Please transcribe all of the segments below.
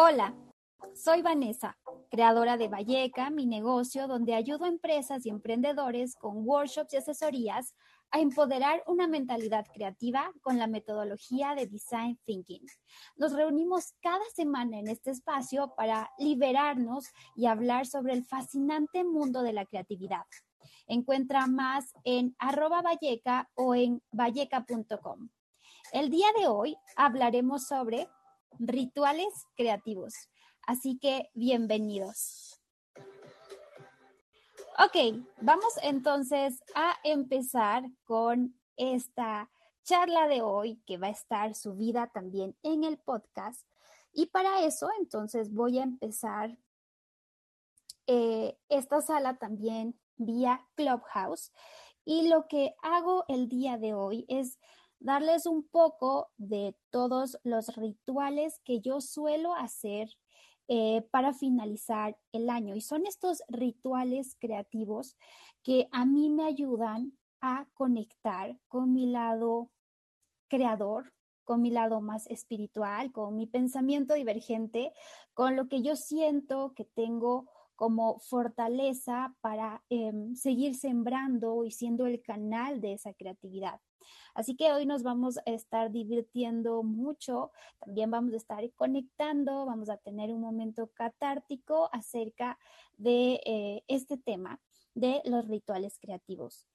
Hola, soy Vanessa, creadora de Valleca, mi negocio donde ayudo a empresas y emprendedores con workshops y asesorías a empoderar una mentalidad creativa con la metodología de Design Thinking. Nos reunimos cada semana en este espacio para liberarnos y hablar sobre el fascinante mundo de la creatividad. Encuentra más en arroba valleca o en valleca.com. El día de hoy hablaremos sobre rituales creativos. Así que bienvenidos. Ok, vamos entonces a empezar con esta charla de hoy que va a estar subida también en el podcast. Y para eso, entonces voy a empezar eh, esta sala también vía Clubhouse. Y lo que hago el día de hoy es darles un poco de todos los rituales que yo suelo hacer eh, para finalizar el año. Y son estos rituales creativos que a mí me ayudan a conectar con mi lado creador, con mi lado más espiritual, con mi pensamiento divergente, con lo que yo siento que tengo como fortaleza para em, seguir sembrando y siendo el canal de esa creatividad. Así que hoy nos vamos a estar divirtiendo mucho, también vamos a estar conectando, vamos a tener un momento catártico acerca de eh, este tema de los rituales creativos.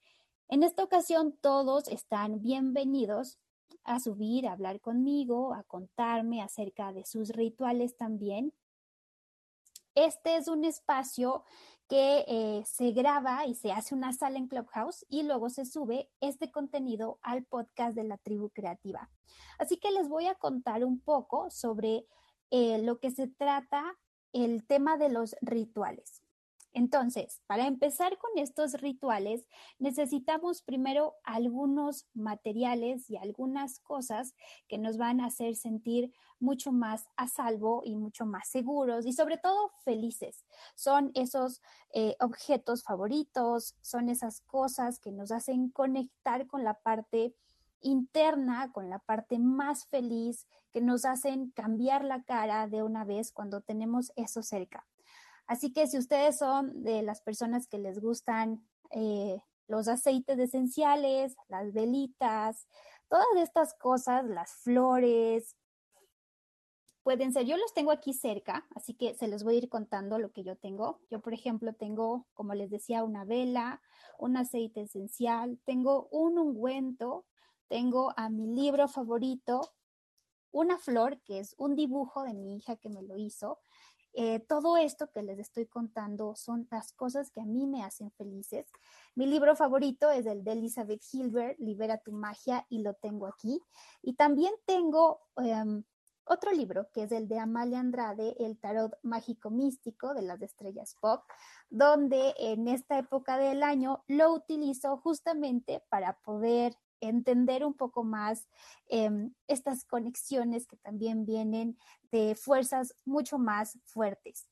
En esta ocasión todos están bienvenidos a subir, a hablar conmigo, a contarme acerca de sus rituales también. Este es un espacio que eh, se graba y se hace una sala en Clubhouse y luego se sube este contenido al podcast de la tribu creativa. Así que les voy a contar un poco sobre eh, lo que se trata el tema de los rituales. Entonces, para empezar con estos rituales, necesitamos primero algunos materiales y algunas cosas que nos van a hacer sentir mucho más a salvo y mucho más seguros y sobre todo felices. Son esos eh, objetos favoritos, son esas cosas que nos hacen conectar con la parte interna, con la parte más feliz, que nos hacen cambiar la cara de una vez cuando tenemos eso cerca. Así que si ustedes son de las personas que les gustan eh, los aceites esenciales, las velitas, todas estas cosas, las flores, pueden ser, yo los tengo aquí cerca, así que se les voy a ir contando lo que yo tengo. Yo, por ejemplo, tengo, como les decía, una vela, un aceite esencial, tengo un ungüento, tengo a mi libro favorito, una flor, que es un dibujo de mi hija que me lo hizo, eh, todo esto que les estoy contando son las cosas que a mí me hacen felices. Mi libro favorito es el de Elizabeth Hilbert, Libera tu magia, y lo tengo aquí. Y también tengo em, otro libro que es el de Amalia Andrade, El Tarot Mágico Místico de las Estrellas Pop, donde en esta época del año lo utilizo justamente para poder entender un poco más em, estas conexiones que también vienen de fuerzas mucho más fuertes.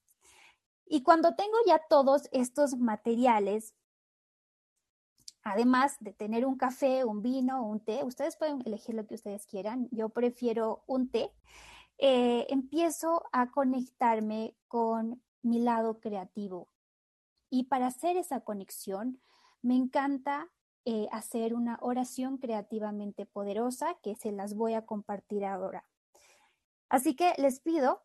Y cuando tengo ya todos estos materiales, además de tener un café, un vino, un té, ustedes pueden elegir lo que ustedes quieran, yo prefiero un té, eh, empiezo a conectarme con mi lado creativo. Y para hacer esa conexión, me encanta eh, hacer una oración creativamente poderosa que se las voy a compartir ahora. Así que les pido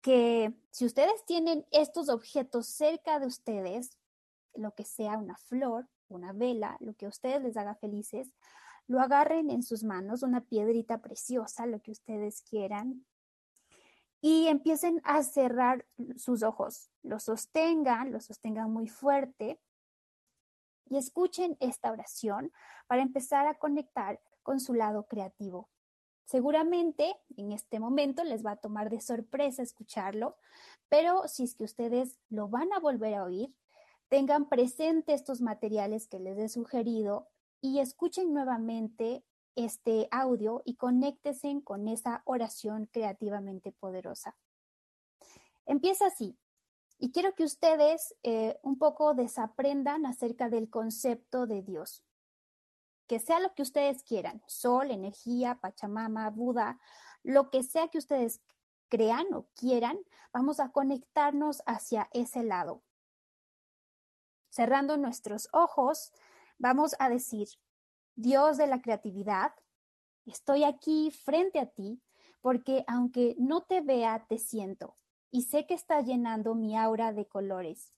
que si ustedes tienen estos objetos cerca de ustedes, lo que sea una flor, una vela, lo que a ustedes les haga felices, lo agarren en sus manos, una piedrita preciosa, lo que ustedes quieran, y empiecen a cerrar sus ojos, los sostengan, los sostengan muy fuerte y escuchen esta oración para empezar a conectar con su lado creativo. Seguramente en este momento les va a tomar de sorpresa escucharlo, pero si es que ustedes lo van a volver a oír, tengan presente estos materiales que les he sugerido y escuchen nuevamente este audio y conéctense con esa oración creativamente poderosa. Empieza así. Y quiero que ustedes eh, un poco desaprendan acerca del concepto de Dios. Que sea lo que ustedes quieran, sol, energía, Pachamama, Buda, lo que sea que ustedes crean o quieran, vamos a conectarnos hacia ese lado. Cerrando nuestros ojos, vamos a decir, Dios de la creatividad, estoy aquí frente a ti porque aunque no te vea, te siento y sé que está llenando mi aura de colores.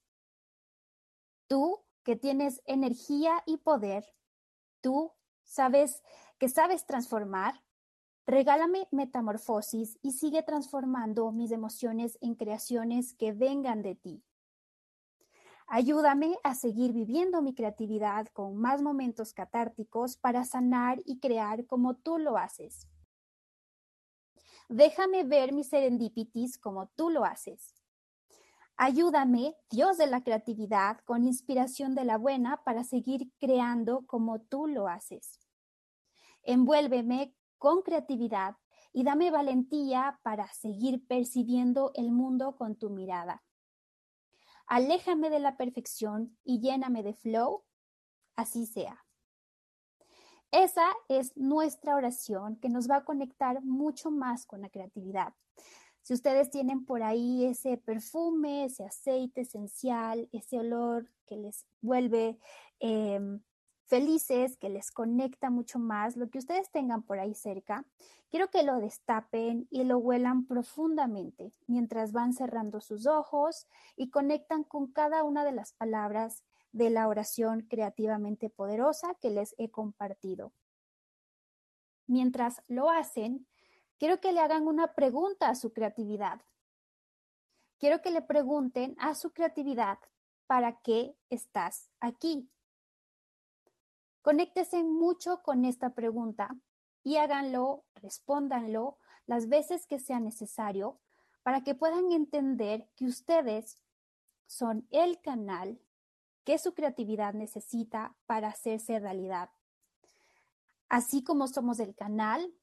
Tú que tienes energía y poder, tú sabes que sabes transformar, regálame metamorfosis y sigue transformando mis emociones en creaciones que vengan de ti. Ayúdame a seguir viviendo mi creatividad con más momentos catárticos para sanar y crear como tú lo haces. Déjame ver mis serendipities como tú lo haces. Ayúdame, Dios de la creatividad, con inspiración de la buena para seguir creando como tú lo haces. Envuélveme con creatividad y dame valentía para seguir percibiendo el mundo con tu mirada. Aléjame de la perfección y lléname de flow. Así sea. Esa es nuestra oración que nos va a conectar mucho más con la creatividad. Si ustedes tienen por ahí ese perfume, ese aceite esencial, ese olor que les vuelve em, felices, que les conecta mucho más, lo que ustedes tengan por ahí cerca, quiero que lo destapen y lo huelan profundamente mientras van cerrando sus ojos y conectan con cada una de las palabras de la oración creativamente poderosa que les he compartido. Mientras lo hacen, quiero que le hagan una pregunta a su creatividad. Quiero que le pregunten a su creatividad, ¿para qué estás aquí? Conéctese mucho con esta pregunta y háganlo, respóndanlo las veces que sea necesario para que puedan entender que ustedes son el canal que su creatividad necesita para hacerse realidad. Así como somos el canal,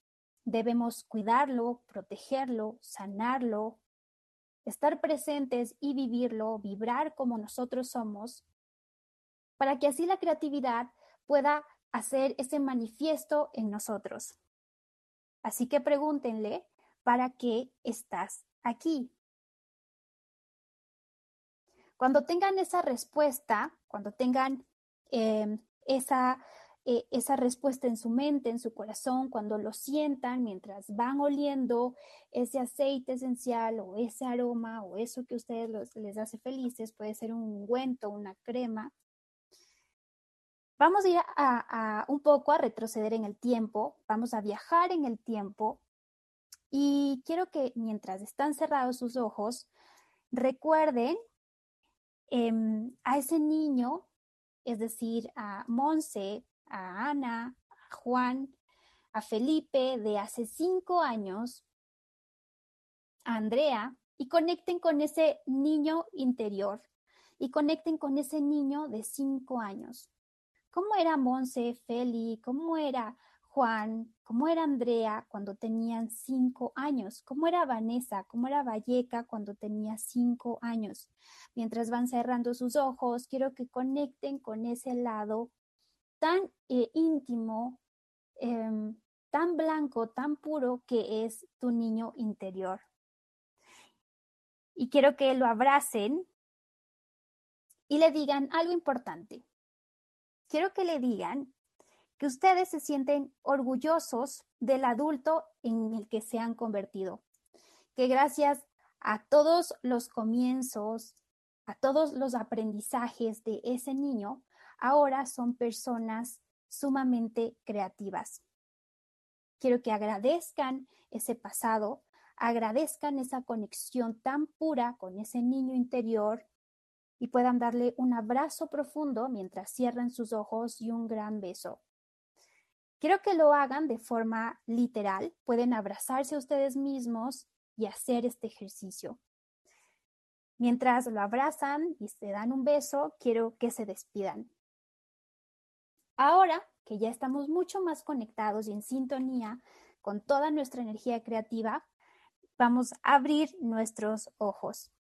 debemos cuidarlo, protegerlo, sanarlo, estar presentes y vivirlo, vibrar como nosotros somos, para que así la creatividad pueda hacer ese manifiesto en nosotros. Así que pregúntenle, ¿para qué estás aquí? Cuando tengan esa respuesta, cuando tengan em, esa, eh, esa respuesta en su mente, en su corazón, cuando lo sientan mientras van oliendo ese aceite esencial o ese aroma o eso que a ustedes les hace felices, puede ser un ungüento, una crema, Vamos a ir a, un poco a retroceder en el tiempo, vamos a viajar en el tiempo y quiero que mientras están cerrados sus ojos, recuerden em, a ese niño, es decir, a Monse, a Ana, a Juan, a Felipe de hace cinco años, a Andrea, y conecten con ese niño interior y conecten con ese niño de cinco años. Cómo era Monse, Feli, cómo era Juan, cómo era Andrea cuando tenían cinco años, cómo era Vanessa, cómo era Valleca cuando tenía cinco años. Mientras van cerrando sus ojos, quiero que conecten con ese lado tan eh, íntimo, em, tan blanco, tan puro que es tu niño interior. Y quiero que lo abracen y le digan algo importante quiero que le digan que ustedes se sienten orgullosos del adulto en el que se han convertido, que gracias a todos los comienzos, a todos los aprendizajes de ese niño, ahora son personas sumamente creativas. Quiero que agradezcan ese pasado, agradezcan esa conexión tan pura con ese niño interior y puedan darle un abrazo profundo mientras cierran sus ojos y un gran beso. Quiero que lo hagan de forma literal, pueden abrazarse a ustedes mismos y hacer este ejercicio. Mientras lo abrazan y se dan un beso, quiero que se despidan. Ahora que ya estamos mucho más conectados y en sintonía con toda nuestra energía creativa, vamos a abrir nuestros ojos.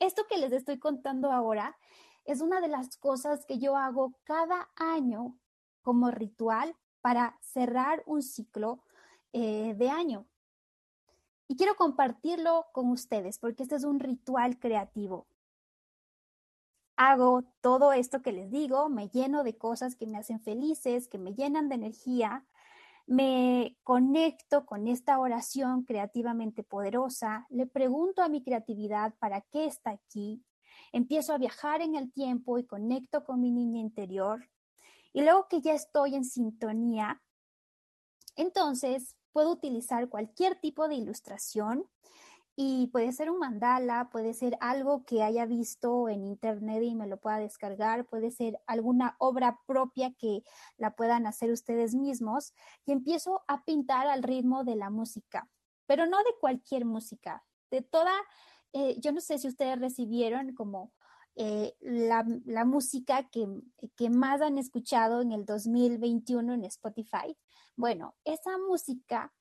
Esto que les estoy contando ahora es una de las cosas que yo hago cada año como ritual para cerrar un ciclo eh, de año. y quiero compartirlo con ustedes porque este es un ritual creativo. Hago todo esto que les digo, me lleno de cosas que me hacen felices, que me llenan de energía, me conecto con esta oración creativamente poderosa, le pregunto a mi creatividad para qué está aquí, empiezo a viajar en el tiempo y conecto con mi niña interior. Y luego que ya estoy en sintonía, entonces puedo utilizar cualquier tipo de ilustración y puede ser un mandala, puede ser algo que haya visto en internet y me lo pueda descargar, puede ser alguna obra propia que la puedan hacer ustedes mismos y empiezo a pintar al ritmo de la música, pero no de cualquier música, de toda eh, yo no sé si ustedes recibieron como eh, la, música que, que, más han escuchado en el 2021 en Spotify. Bueno, esa música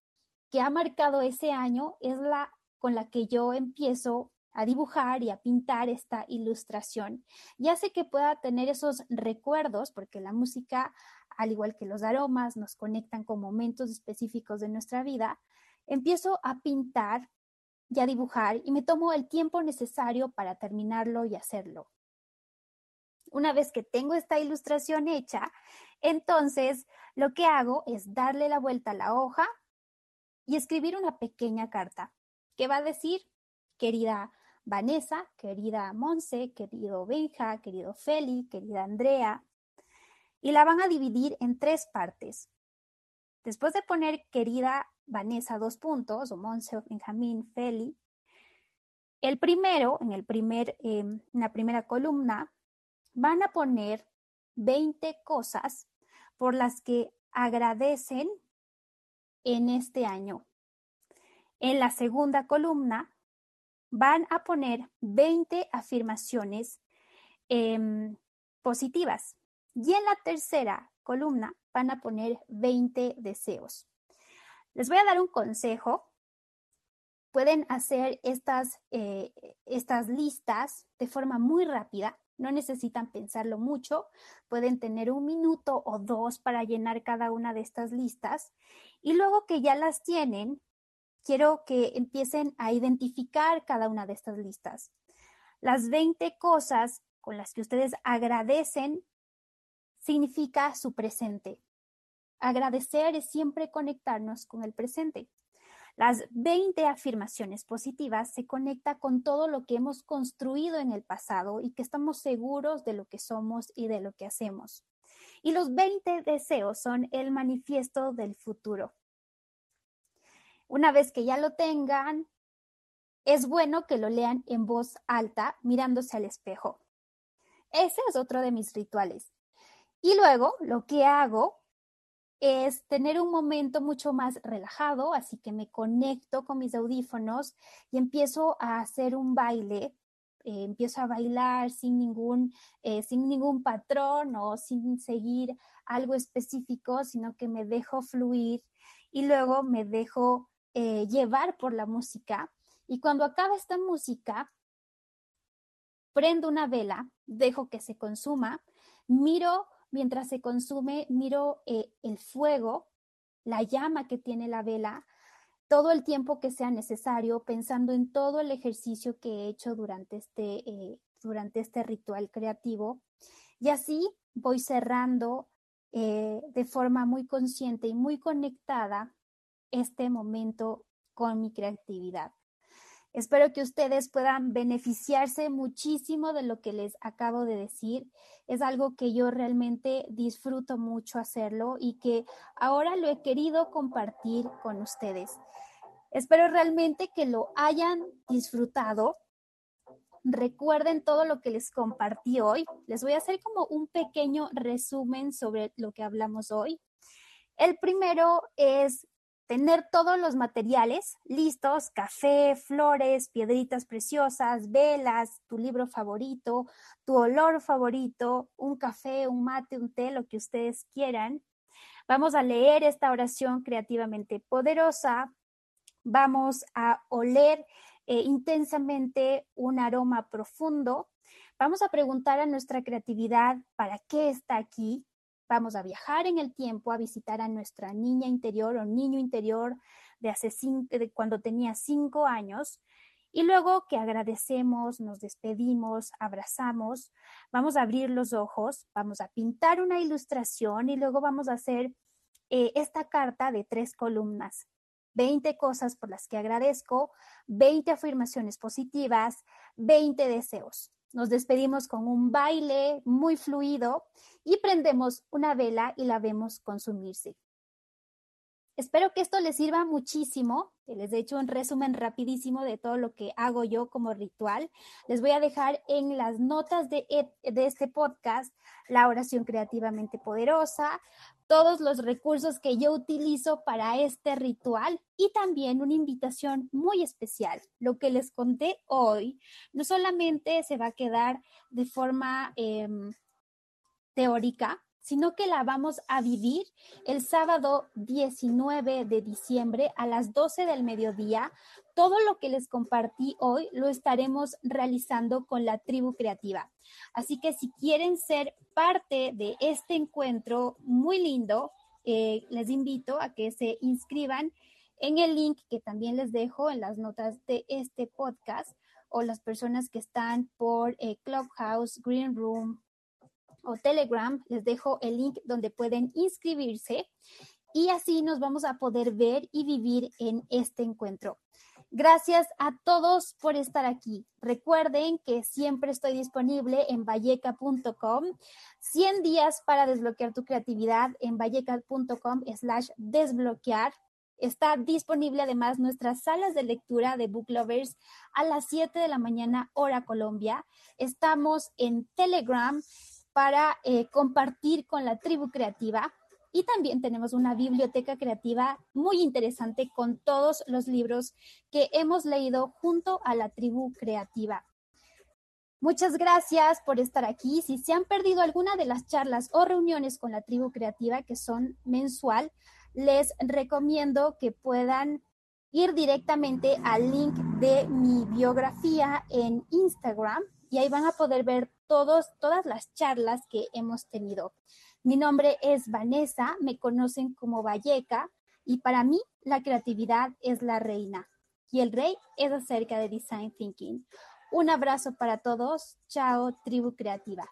que ha marcado ese año es la con la que yo empiezo a dibujar y a pintar esta ilustración y hace que pueda tener esos recuerdos, porque la música, al igual que los aromas, nos conectan con momentos específicos de nuestra vida. Empiezo a pintar y a dibujar y me tomo el tiempo necesario para terminarlo y hacerlo. Una vez que tengo esta ilustración hecha, entonces lo que hago es darle la vuelta a la hoja y escribir una pequeña carta que va a decir, querida Vanessa, querida Monse, querido Benja, querido Feli, querida Andrea, y la van a dividir en tres partes. Después de poner querida Vanessa dos puntos, o Monse, Benjamín, Feli, el primero, en, el primer, em, en la primera columna, van a poner 20 cosas por las que agradecen en este año. En la segunda columna van a poner 20 afirmaciones em, positivas. Y en la tercera columna van a poner 20 deseos. Les voy a dar un consejo. Pueden hacer estas, eh, estas listas de forma muy rápida. No necesitan pensarlo mucho. Pueden tener un minuto o dos para llenar cada una de estas listas. Y luego que ya las tienen, quiero que empiecen a identificar cada una de estas listas. Las 20 cosas con las que ustedes agradecen significa su presente. Agradecer es siempre conectarnos con el presente. Las 20 afirmaciones positivas se conecta con todo lo que hemos construido en el pasado y que estamos seguros de lo que somos y de lo que hacemos. Y los 20 deseos son el manifiesto del futuro. Una vez que ya lo tengan, es bueno que lo lean en voz alta mirándose al espejo. Ese es otro de mis rituales. Y luego lo que hago es tener un momento mucho más relajado, así que me conecto con mis audífonos y empiezo a hacer un baile, eh, empiezo a bailar sin ningún, eh, sin ningún patrón o sin seguir algo específico, sino que me dejo fluir y luego me dejo eh, llevar por la música. Y cuando acaba esta música, prendo una vela, dejo que se consuma, miro mientras se consume, miro eh, el fuego, la llama que tiene la vela, todo el tiempo que sea necesario, pensando en todo el ejercicio que he hecho durante este, eh, durante este ritual creativo. Y así voy cerrando eh, de forma muy consciente y muy conectada este momento con mi creatividad. Espero que ustedes puedan beneficiarse muchísimo de lo que les acabo de decir. Es algo que yo realmente disfruto mucho hacerlo y que ahora lo he querido compartir con ustedes. Espero realmente que lo hayan disfrutado. Recuerden todo lo que les compartí hoy. Les voy a hacer como un pequeño resumen sobre lo que hablamos hoy. El primero es tener todos los materiales listos, café, flores, piedritas preciosas, velas, tu libro favorito, tu olor favorito, un café, un mate, un té, lo que ustedes quieran. Vamos a leer esta oración creativamente poderosa. Vamos a oler eh, intensamente un aroma profundo. Vamos a preguntar a nuestra creatividad para qué está aquí, Vamos a viajar en el tiempo a visitar a nuestra niña interior o niño interior de hace de cuando tenía cinco años. Y luego que agradecemos, nos despedimos, abrazamos, vamos a abrir los ojos, vamos a pintar una ilustración y luego vamos a hacer eh, esta carta de tres columnas. 20 cosas por las que agradezco, 20 afirmaciones positivas, 20 deseos. Nos despedimos con un baile muy fluido y prendemos una vela y la vemos consumirse. Espero que esto les sirva muchísimo. Les he hecho un resumen rapidísimo de todo lo que hago yo como ritual. Les voy a dejar en las notas de, e, de este podcast la oración creativamente poderosa, todos los recursos que yo utilizo para este ritual y también una invitación muy especial. Lo que les conté hoy no solamente se va a quedar de forma em, teórica, sino que la vamos a vivir el sábado 19 de diciembre a las 12 del mediodía. Todo lo que les compartí hoy lo estaremos realizando con la tribu creativa. Así que si quieren ser parte de este encuentro muy lindo, eh, les invito a que se inscriban en el link que también les dejo en las notas de este podcast o las personas que están por eh, Clubhouse, Green Room, o Telegram, les dejo el link donde pueden inscribirse y así nos vamos a poder ver y vivir en este encuentro. Gracias a todos por estar aquí. Recuerden que siempre estoy disponible en valleca.com. 100 días para desbloquear tu creatividad en valleca.com slash desbloquear. Está disponible además nuestras salas de lectura de Book Lovers a las 7 de la mañana hora Colombia. Estamos en Telegram para eh, compartir con la tribu creativa. Y también tenemos una biblioteca creativa muy interesante con todos los libros que hemos leído junto a la tribu creativa. Muchas gracias por estar aquí. Si se han perdido alguna de las charlas o reuniones con la tribu creativa que son mensual, les recomiendo que puedan ir directamente al link de mi biografía en Instagram y ahí van a poder ver todos, todas las charlas que hemos tenido. Mi nombre es Vanessa, me conocen como Valleca y para mí la creatividad es la reina y el rey es acerca de Design Thinking. Un abrazo para todos. Chao, tribu creativa.